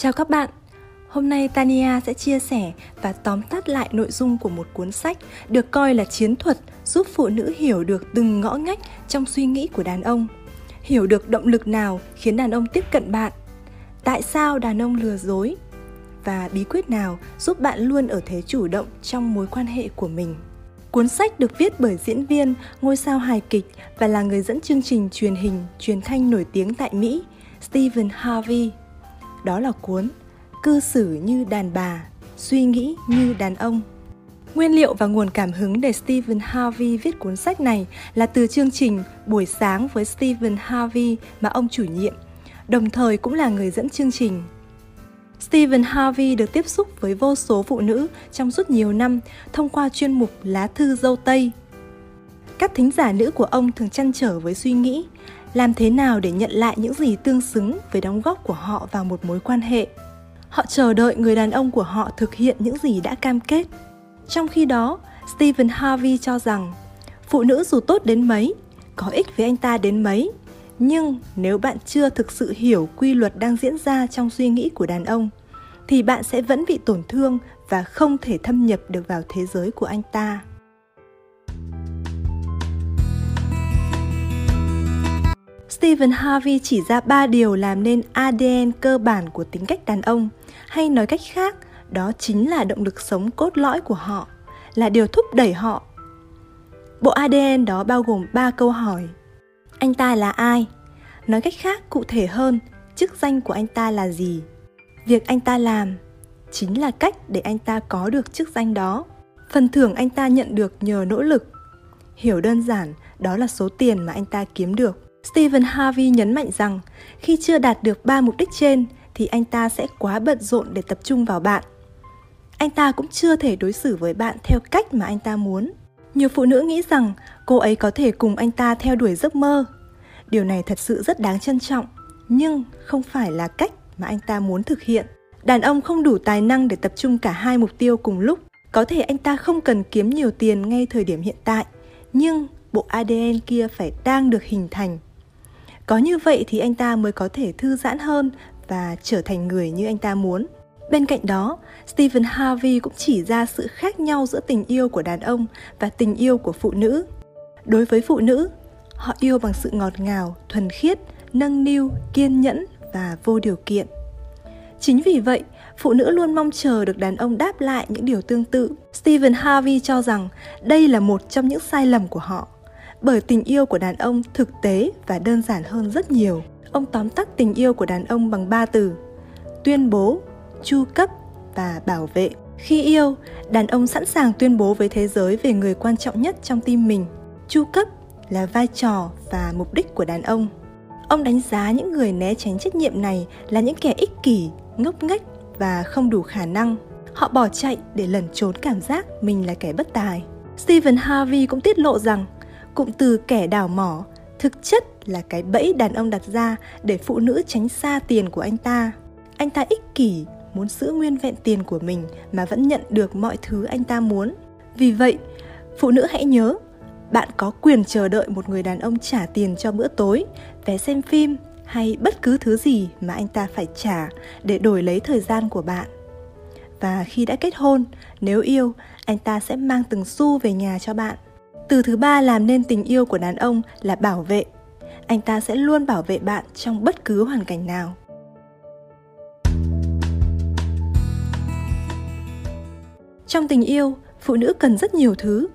Chào các bạn, hôm nay Tania sẽ chia sẻ và tóm tắt lại nội dung của một cuốn sách được coi là chiến thuật giúp phụ nữ hiểu được từng ngõ ngách trong suy nghĩ của đàn ông. Hiểu được động lực nào khiến đàn ông tiếp cận bạn. Tại sao đàn ông lừa dối? Và bí quyết nào giúp bạn luôn ở thế chủ động trong mối quan hệ của mình. Cuốn sách được viết bởi diễn viên, ngôi sao hài kịch và là người dẫn chương trình truyền hình, truyền thanh nổi tiếng tại Mỹ, Stephen Harvey đó là cuốn Cư xử như đàn bà, suy nghĩ như đàn ông. Nguyên liệu và nguồn cảm hứng để Stephen Harvey viết cuốn sách này là từ chương trình Buổi sáng với Stephen Harvey mà ông chủ nhiệm, đồng thời cũng là người dẫn chương trình. Stephen Harvey được tiếp xúc với vô số phụ nữ trong suốt nhiều năm thông qua chuyên mục Lá thư dâu Tây. Các thính giả nữ của ông thường chăn trở với suy nghĩ làm thế nào để nhận lại những gì tương xứng với đóng góp của họ vào một mối quan hệ. Họ chờ đợi người đàn ông của họ thực hiện những gì đã cam kết. Trong khi đó, stephen harvey cho rằng, phụ nữ dù tốt đến mấy, có ích với anh ta đến mấy, nhưng nếu bạn chưa thực sự hiểu quy luật đang diễn ra trong suy nghĩ của đàn ông, thì bạn sẽ vẫn bị tổn thương và không thể thâm nhập được vào thế giới của anh ta. Stephen Harvey chỉ ra ba điều làm nên ADN cơ bản của tính cách đàn ông, hay nói cách khác, đó chính là động lực sống cốt lõi của họ, là điều thúc đẩy họ. Bộ ADN đó bao gồm 3 câu hỏi. Anh ta là ai? Nói cách khác, cụ thể hơn, chức danh của anh ta là gì? Việc anh ta làm chính là cách để anh ta có được chức danh đó. Phần thưởng anh ta nhận được nhờ nỗ lực. Hiểu đơn giản, đó là số tiền mà anh ta kiếm được Stephen Harvey nhấn mạnh rằng khi chưa đạt được ba mục đích trên thì anh ta sẽ quá bận rộn để tập trung vào bạn. Anh ta cũng chưa thể đối xử với bạn theo cách mà anh ta muốn. Nhiều phụ nữ nghĩ rằng cô ấy có thể cùng anh ta theo đuổi giấc mơ. Điều này thật sự rất đáng trân trọng, nhưng không phải là cách mà anh ta muốn thực hiện. Đàn ông không đủ tài năng để tập trung cả hai mục tiêu cùng lúc. Có thể anh ta không cần kiếm nhiều tiền ngay thời điểm hiện tại, nhưng bộ ADN kia phải đang được hình thành có như vậy thì anh ta mới có thể thư giãn hơn và trở thành người như anh ta muốn. Bên cạnh đó, Stephen Harvey cũng chỉ ra sự khác nhau giữa tình yêu của đàn ông và tình yêu của phụ nữ. Đối với phụ nữ, họ yêu bằng sự ngọt ngào, thuần khiết, nâng niu, kiên nhẫn và vô điều kiện. Chính vì vậy, phụ nữ luôn mong chờ được đàn ông đáp lại những điều tương tự. Stephen Harvey cho rằng đây là một trong những sai lầm của họ bởi tình yêu của đàn ông thực tế và đơn giản hơn rất nhiều. Ông tóm tắt tình yêu của đàn ông bằng ba từ: tuyên bố, chu cấp và bảo vệ. Khi yêu, đàn ông sẵn sàng tuyên bố với thế giới về người quan trọng nhất trong tim mình. Chu cấp là vai trò và mục đích của đàn ông. Ông đánh giá những người né tránh trách nhiệm này là những kẻ ích kỷ, ngốc nghếch và không đủ khả năng. Họ bỏ chạy để lẩn trốn cảm giác mình là kẻ bất tài. Stephen Harvey cũng tiết lộ rằng Cụm từ kẻ đào mỏ thực chất là cái bẫy đàn ông đặt ra để phụ nữ tránh xa tiền của anh ta. Anh ta ích kỷ, muốn giữ nguyên vẹn tiền của mình mà vẫn nhận được mọi thứ anh ta muốn. Vì vậy, phụ nữ hãy nhớ, bạn có quyền chờ đợi một người đàn ông trả tiền cho bữa tối, vé xem phim hay bất cứ thứ gì mà anh ta phải trả để đổi lấy thời gian của bạn. Và khi đã kết hôn, nếu yêu, anh ta sẽ mang từng xu về nhà cho bạn. Từ thứ ba làm nên tình yêu của đàn ông là bảo vệ. Anh ta sẽ luôn bảo vệ bạn trong bất cứ hoàn cảnh nào. Trong tình yêu, phụ nữ cần rất nhiều thứ,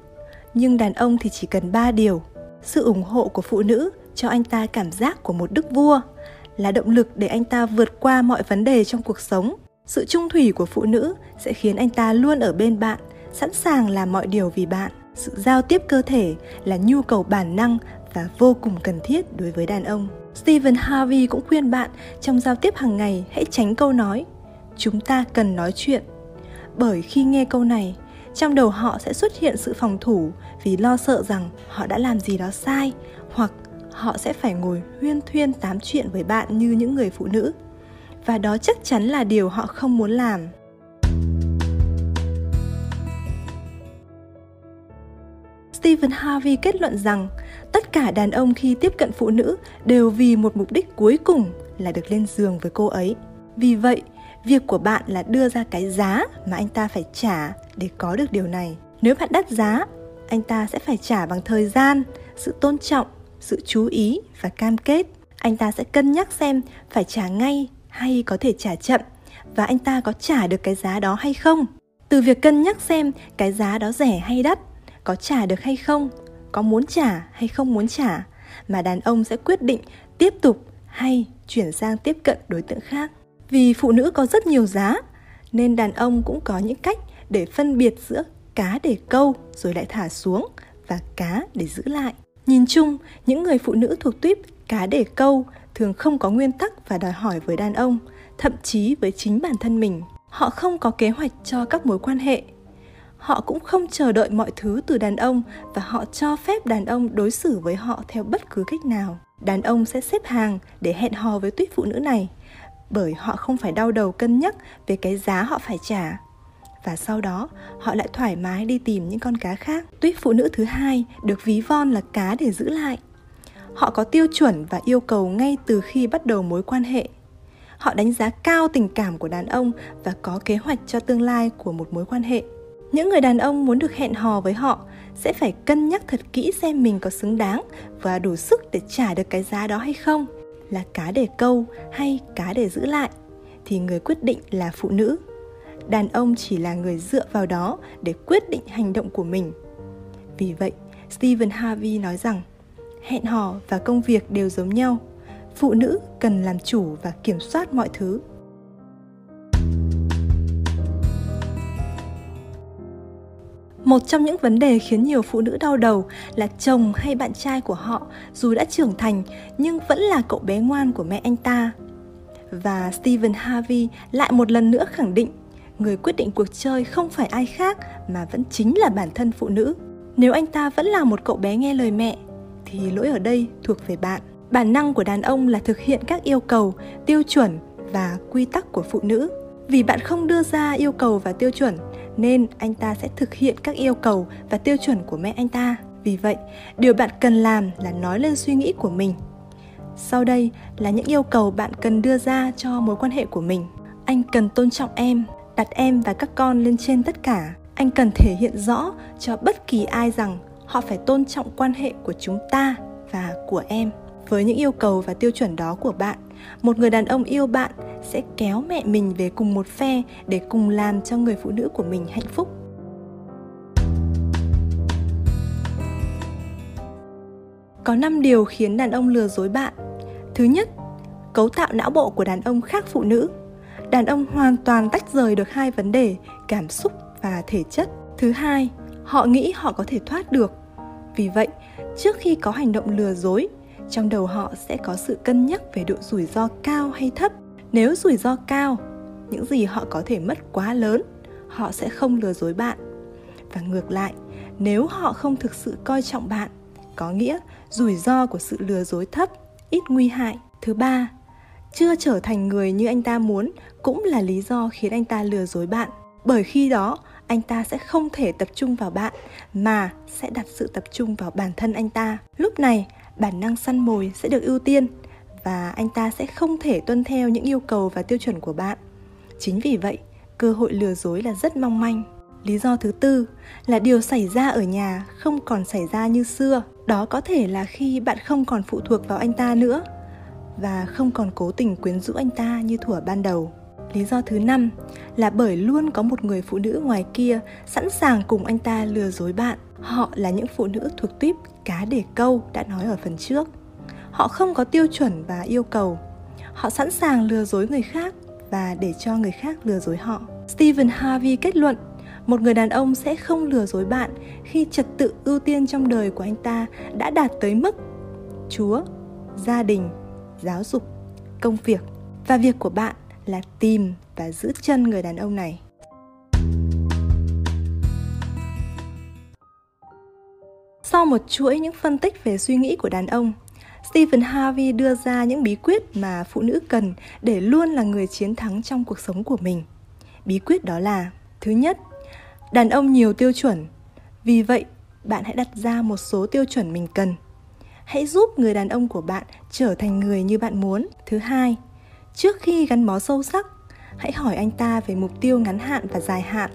nhưng đàn ông thì chỉ cần ba điều. Sự ủng hộ của phụ nữ cho anh ta cảm giác của một đức vua, là động lực để anh ta vượt qua mọi vấn đề trong cuộc sống. Sự trung thủy của phụ nữ sẽ khiến anh ta luôn ở bên bạn, sẵn sàng làm mọi điều vì bạn sự giao tiếp cơ thể là nhu cầu bản năng và vô cùng cần thiết đối với đàn ông. Stephen Harvey cũng khuyên bạn trong giao tiếp hàng ngày hãy tránh câu nói chúng ta cần nói chuyện. Bởi khi nghe câu này, trong đầu họ sẽ xuất hiện sự phòng thủ vì lo sợ rằng họ đã làm gì đó sai hoặc họ sẽ phải ngồi huyên thuyên tám chuyện với bạn như những người phụ nữ. Và đó chắc chắn là điều họ không muốn làm. Stephen Harvey kết luận rằng tất cả đàn ông khi tiếp cận phụ nữ đều vì một mục đích cuối cùng là được lên giường với cô ấy. Vì vậy, việc của bạn là đưa ra cái giá mà anh ta phải trả để có được điều này. Nếu bạn đắt giá anh ta sẽ phải trả bằng thời gian sự tôn trọng sự chú ý và cam kết. Anh ta sẽ cân nhắc xem phải trả ngay hay có thể trả chậm và anh ta có trả được cái giá đó hay không. Từ việc cân nhắc xem cái giá đó rẻ hay đắt có trả được hay không, có muốn trả hay không muốn trả, mà đàn ông sẽ quyết định tiếp tục hay chuyển sang tiếp cận đối tượng khác. Vì phụ nữ có rất nhiều giá, nên đàn ông cũng có những cách để phân biệt giữa cá để câu rồi lại thả xuống và cá để giữ lại. Nhìn chung, những người phụ nữ thuộc tuyếp cá để câu thường không có nguyên tắc và đòi hỏi với đàn ông, thậm chí với chính bản thân mình. Họ không có kế hoạch cho các mối quan hệ họ cũng không chờ đợi mọi thứ từ đàn ông và họ cho phép đàn ông đối xử với họ theo bất cứ cách nào. Đàn ông sẽ xếp hàng để hẹn hò với tuyết phụ nữ này, bởi họ không phải đau đầu cân nhắc về cái giá họ phải trả. Và sau đó, họ lại thoải mái đi tìm những con cá khác. Tuyết phụ nữ thứ hai được ví von là cá để giữ lại. Họ có tiêu chuẩn và yêu cầu ngay từ khi bắt đầu mối quan hệ. Họ đánh giá cao tình cảm của đàn ông và có kế hoạch cho tương lai của một mối quan hệ những người đàn ông muốn được hẹn hò với họ sẽ phải cân nhắc thật kỹ xem mình có xứng đáng và đủ sức để trả được cái giá đó hay không. Là cá để câu hay cá để giữ lại thì người quyết định là phụ nữ. Đàn ông chỉ là người dựa vào đó để quyết định hành động của mình. Vì vậy, stephen harvey nói rằng, hẹn hò và công việc đều giống nhau. Phụ nữ cần làm chủ và kiểm soát mọi thứ. Một trong những vấn đề khiến nhiều phụ nữ đau đầu là chồng hay bạn trai của họ dù đã trưởng thành nhưng vẫn là cậu bé ngoan của mẹ anh ta. Và stephen harvey lại một lần nữa khẳng định người quyết định cuộc chơi không phải ai khác mà vẫn chính là bản thân phụ nữ. Nếu anh ta vẫn là một cậu bé nghe lời mẹ, thì lỗi ở đây thuộc về bạn. Bản năng của đàn ông là thực hiện các yêu cầu, tiêu chuẩn và quy tắc của phụ nữ. Vì bạn không đưa ra yêu cầu và tiêu chuẩn nên anh ta sẽ thực hiện các yêu cầu và tiêu chuẩn của mẹ anh ta. Vì vậy, điều bạn cần làm là nói lên suy nghĩ của mình. Sau đây là những yêu cầu bạn cần đưa ra cho mối quan hệ của mình. Anh cần tôn trọng em, đặt em và các con lên trên tất cả. Anh cần thể hiện rõ cho bất kỳ ai rằng họ phải tôn trọng quan hệ của chúng ta và của em. Với những yêu cầu và tiêu chuẩn đó của bạn, một người đàn ông yêu bạn sẽ kéo mẹ mình về cùng một phe để cùng làm cho người phụ nữ của mình hạnh phúc. Có 5 điều khiến đàn ông lừa dối bạn. Thứ nhất, cấu tạo não bộ của đàn ông khác phụ nữ. Đàn ông hoàn toàn tách rời được hai vấn đề, cảm xúc và thể chất. Thứ hai, họ nghĩ họ có thể thoát được. Vì vậy, trước khi có hành động lừa dối, trong đầu họ sẽ có sự cân nhắc về độ rủi ro cao hay thấp nếu rủi ro cao, những gì họ có thể mất quá lớn, họ sẽ không lừa dối bạn. Và ngược lại, nếu họ không thực sự coi trọng bạn, có nghĩa rủi ro của sự lừa dối thấp, ít nguy hại. Thứ ba, chưa trở thành người như anh ta muốn cũng là lý do khiến anh ta lừa dối bạn. Bởi khi đó, anh ta sẽ không thể tập trung vào bạn, mà sẽ đặt sự tập trung vào bản thân anh ta. Lúc này, bản năng săn mồi sẽ được ưu tiên và anh ta sẽ không thể tuân theo những yêu cầu và tiêu chuẩn của bạn. Chính vì vậy, cơ hội lừa dối là rất mong manh. Lý do thứ tư là điều xảy ra ở nhà không còn xảy ra như xưa. Đó có thể là khi bạn không còn phụ thuộc vào anh ta nữa và không còn cố tình quyến rũ anh ta như thuở ban đầu. Lý do thứ năm là bởi luôn có một người phụ nữ ngoài kia sẵn sàng cùng anh ta lừa dối bạn. Họ là những phụ nữ thuộc tuyếp cá để câu đã nói ở phần trước họ không có tiêu chuẩn và yêu cầu. Họ sẵn sàng lừa dối người khác và để cho người khác lừa dối họ. Stephen harvey kết luận, một người đàn ông sẽ không lừa dối bạn khi trật tự ưu tiên trong đời của anh ta đã đạt tới mức chúa, gia đình, giáo dục, công việc và việc của bạn là tìm và giữ chân người đàn ông này. Sau một chuỗi những phân tích về suy nghĩ của đàn ông Stephen Harvey đưa ra những bí quyết mà phụ nữ cần để luôn là người chiến thắng trong cuộc sống của mình. Bí quyết đó là Thứ nhất, đàn ông nhiều tiêu chuẩn. Vì vậy, bạn hãy đặt ra một số tiêu chuẩn mình cần. Hãy giúp người đàn ông của bạn trở thành người như bạn muốn. Thứ hai, trước khi gắn bó sâu sắc, hãy hỏi anh ta về mục tiêu ngắn hạn và dài hạn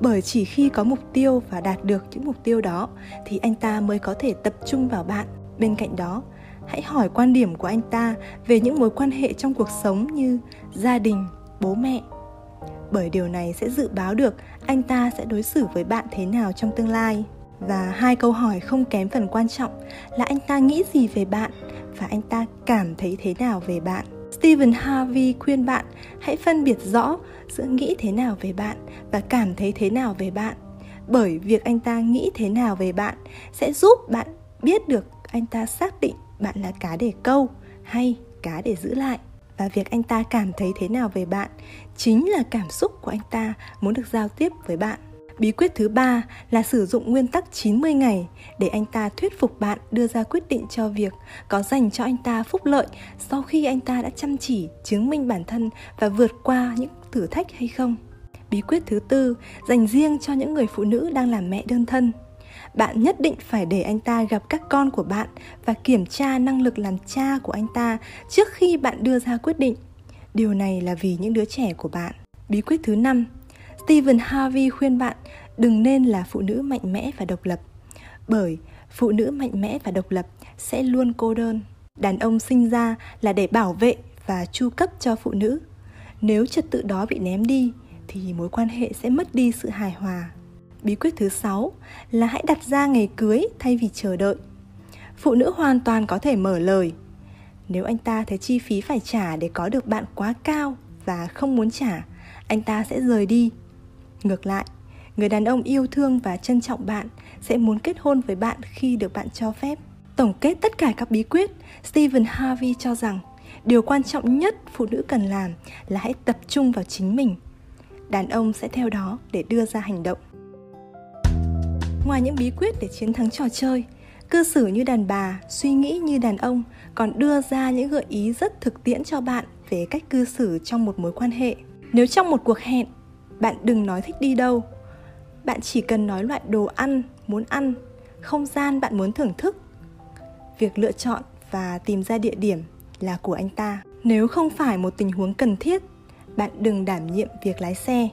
bởi chỉ khi có mục tiêu và đạt được những mục tiêu đó thì anh ta mới có thể tập trung vào bạn bên cạnh đó hãy hỏi quan điểm của anh ta về những mối quan hệ trong cuộc sống như gia đình, bố mẹ. Bởi điều này sẽ dự báo được anh ta sẽ đối xử với bạn thế nào trong tương lai. Và hai câu hỏi không kém phần quan trọng là anh ta nghĩ gì về bạn và anh ta cảm thấy thế nào về bạn. Stephen Harvey khuyên bạn, hãy phân biệt rõ giữa nghĩ thế nào về bạn và cảm thấy thế nào về bạn. Bởi việc anh ta nghĩ thế nào về bạn sẽ giúp bạn biết được anh ta xác định bạn là cá để câu hay cá để giữ lại và việc anh ta cảm thấy thế nào về bạn chính là cảm xúc của anh ta muốn được giao tiếp với bạn. Bí quyết thứ ba là sử dụng nguyên tắc 90 ngày để anh ta thuyết phục bạn đưa ra quyết định cho việc có dành cho anh ta phúc lợi sau khi anh ta đã chăm chỉ, chứng minh bản thân và vượt qua những thử thách hay không. Bí quyết thứ tư, dành riêng cho những người phụ nữ đang làm mẹ đơn thân bạn nhất định phải để anh ta gặp các con của bạn và kiểm tra năng lực làm cha của anh ta trước khi bạn đưa ra quyết định. Điều này là vì những đứa trẻ của bạn. Bí quyết thứ năm, Stephen Harvey khuyên bạn đừng nên là phụ nữ mạnh mẽ và độc lập. Bởi phụ nữ mạnh mẽ và độc lập sẽ luôn cô đơn. Đàn ông sinh ra là để bảo vệ và chu cấp cho phụ nữ. Nếu trật tự đó bị ném đi thì mối quan hệ sẽ mất đi sự hài hòa. Bí quyết thứ sáu là hãy đặt ra ngày cưới thay vì chờ đợi. Phụ nữ hoàn toàn có thể mở lời. Nếu anh ta thấy chi phí phải trả để có được bạn quá cao và không muốn trả, anh ta sẽ rời đi. Ngược lại, người đàn ông yêu thương và trân trọng bạn sẽ muốn kết hôn với bạn khi được bạn cho phép. Tổng kết tất cả các bí quyết, Stephen Harvey cho rằng điều quan trọng nhất phụ nữ cần làm là hãy tập trung vào chính mình. Đàn ông sẽ theo đó để đưa ra hành động. Ngoài những bí quyết để chiến thắng trò chơi, cư xử như đàn bà, suy nghĩ như đàn ông còn đưa ra những gợi ý rất thực tiễn cho bạn về cách cư xử trong một mối quan hệ. Nếu trong một cuộc hẹn, bạn đừng nói thích đi đâu. Bạn chỉ cần nói loại đồ ăn muốn ăn, không gian bạn muốn thưởng thức. Việc lựa chọn và tìm ra địa điểm là của anh ta. Nếu không phải một tình huống cần thiết, bạn đừng đảm nhiệm việc lái xe.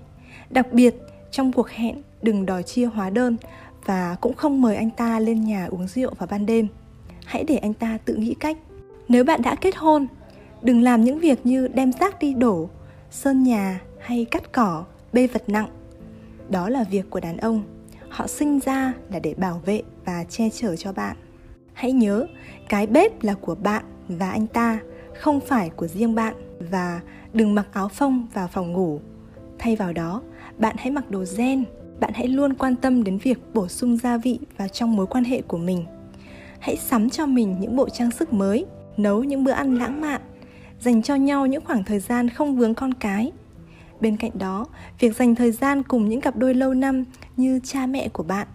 Đặc biệt, trong cuộc hẹn đừng đòi chia hóa đơn và cũng không mời anh ta lên nhà uống rượu vào ban đêm. Hãy để anh ta tự nghĩ cách. Nếu bạn đã kết hôn, đừng làm những việc như đem rác đi đổ, sơn nhà hay cắt cỏ, bê vật nặng. Đó là việc của đàn ông. Họ sinh ra là để bảo vệ và che chở cho bạn. Hãy nhớ, cái bếp là của bạn và anh ta, không phải của riêng bạn và đừng mặc áo phông vào phòng ngủ. Thay vào đó, bạn hãy mặc đồ gen bạn hãy luôn quan tâm đến việc bổ sung gia vị vào trong mối quan hệ của mình. Hãy sắm cho mình những bộ trang sức mới, nấu những bữa ăn lãng mạn, dành cho nhau những khoảng thời gian không vướng con cái. Bên cạnh đó, việc dành thời gian cùng những cặp đôi lâu năm như cha mẹ của bạn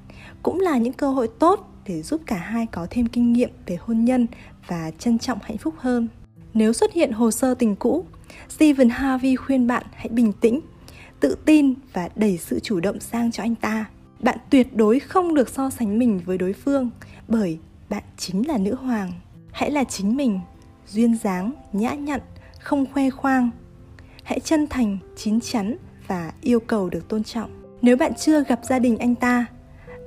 cũng là những cơ hội tốt để giúp cả hai có thêm kinh nghiệm về hôn nhân và trân trọng hạnh phúc hơn. Nếu xuất hiện hồ sơ tình cũ, Stephen Harvey khuyên bạn hãy bình tĩnh tự tin và đẩy sự chủ động sang cho anh ta. Bạn tuyệt đối không được so sánh mình với đối phương, bởi bạn chính là nữ hoàng. Hãy là chính mình, duyên dáng, nhã nhặn, không khoe khoang. Hãy chân thành, chín chắn và yêu cầu được tôn trọng. Nếu bạn chưa gặp gia đình anh ta,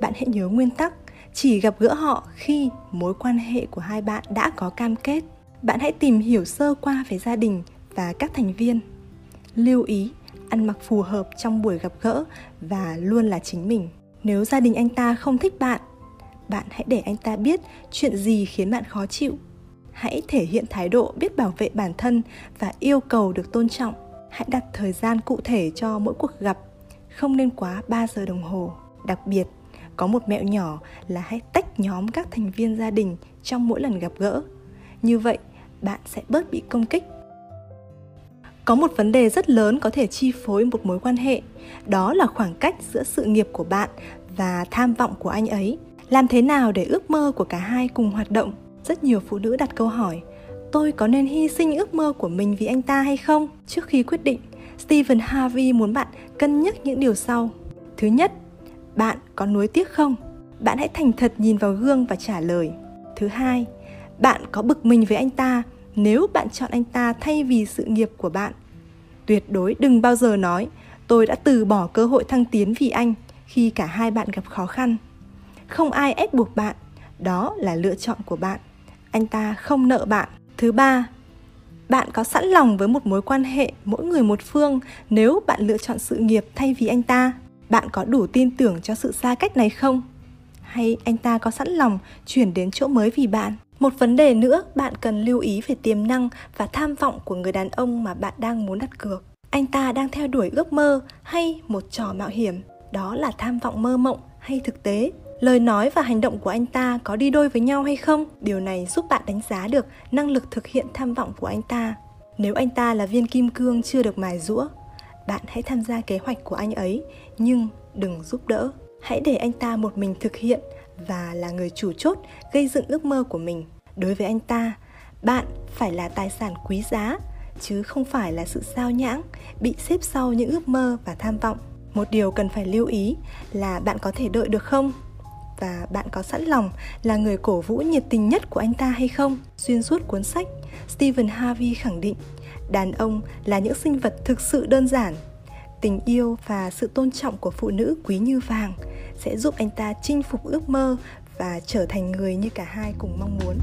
bạn hãy nhớ nguyên tắc, chỉ gặp gỡ họ khi mối quan hệ của hai bạn đã có cam kết. Bạn hãy tìm hiểu sơ qua về gia đình và các thành viên. Lưu ý ăn mặc phù hợp trong buổi gặp gỡ và luôn là chính mình. Nếu gia đình anh ta không thích bạn bạn hãy để anh ta biết chuyện gì khiến bạn khó chịu. Hãy thể hiện thái độ biết bảo vệ bản thân và yêu cầu được tôn trọng. Hãy đặt thời gian cụ thể cho mỗi cuộc gặp, không nên quá 3 giờ đồng hồ. Đặc biệt, có một mẹo nhỏ là hãy tách nhóm các thành viên gia đình trong mỗi lần gặp gỡ. Như vậy, bạn sẽ bớt bị công kích có một vấn đề rất lớn có thể chi phối một mối quan hệ. Đó là khoảng cách giữa sự nghiệp của bạn và tham vọng của anh ấy. Làm thế nào để ước mơ của cả hai cùng hoạt động? Rất nhiều phụ nữ đặt câu hỏi, tôi có nên hy sinh ước mơ của mình vì anh ta hay không? Trước khi quyết định, stephen harvey muốn bạn cân nhắc những điều sau. Thứ nhất, bạn có nuối tiếc không? Bạn hãy thành thật nhìn vào gương và trả lời. Thứ hai, bạn có bực mình với anh ta nếu bạn chọn anh ta thay vì sự nghiệp của bạn, tuyệt đối đừng bao giờ nói, tôi đã từ bỏ cơ hội thăng tiến vì anh khi cả hai bạn gặp khó khăn. Không ai ép buộc bạn, đó là lựa chọn của bạn. Anh ta không nợ bạn. Thứ ba, bạn có sẵn lòng với một mối quan hệ mỗi người một phương nếu bạn lựa chọn sự nghiệp thay vì anh ta? Bạn có đủ tin tưởng cho sự xa cách này không? Hay anh ta có sẵn lòng chuyển đến chỗ mới vì bạn? Một vấn đề nữa bạn cần lưu ý về tiềm năng và tham vọng của người đàn ông mà bạn đang muốn đặt cược. Anh ta đang theo đuổi ước mơ hay một trò mạo hiểm, đó là tham vọng mơ mộng hay thực tế? Lời nói và hành động của anh ta có đi đôi với nhau hay không? Điều này giúp bạn đánh giá được năng lực thực hiện tham vọng của anh ta. Nếu anh ta là viên kim cương chưa được mài rũa bạn hãy tham gia kế hoạch của anh ấy, nhưng đừng giúp đỡ. Hãy để anh ta một mình thực hiện và là người chủ chốt gây dựng ước mơ của mình. Đối với anh ta, bạn phải là tài sản quý giá, chứ không phải là sự sao nhãng, bị xếp sau những ước mơ và tham vọng. Một điều cần phải lưu ý là bạn có thể đợi được không? Và bạn có sẵn lòng là người cổ vũ nhiệt tình nhất của anh ta hay không? Xuyên suốt cuốn sách, stephen harvey khẳng định, đàn ông là những sinh vật thực sự đơn giản tình yêu và sự tôn trọng của phụ nữ quý như vàng sẽ giúp anh ta chinh phục ước mơ và trở thành người như cả hai cùng mong muốn.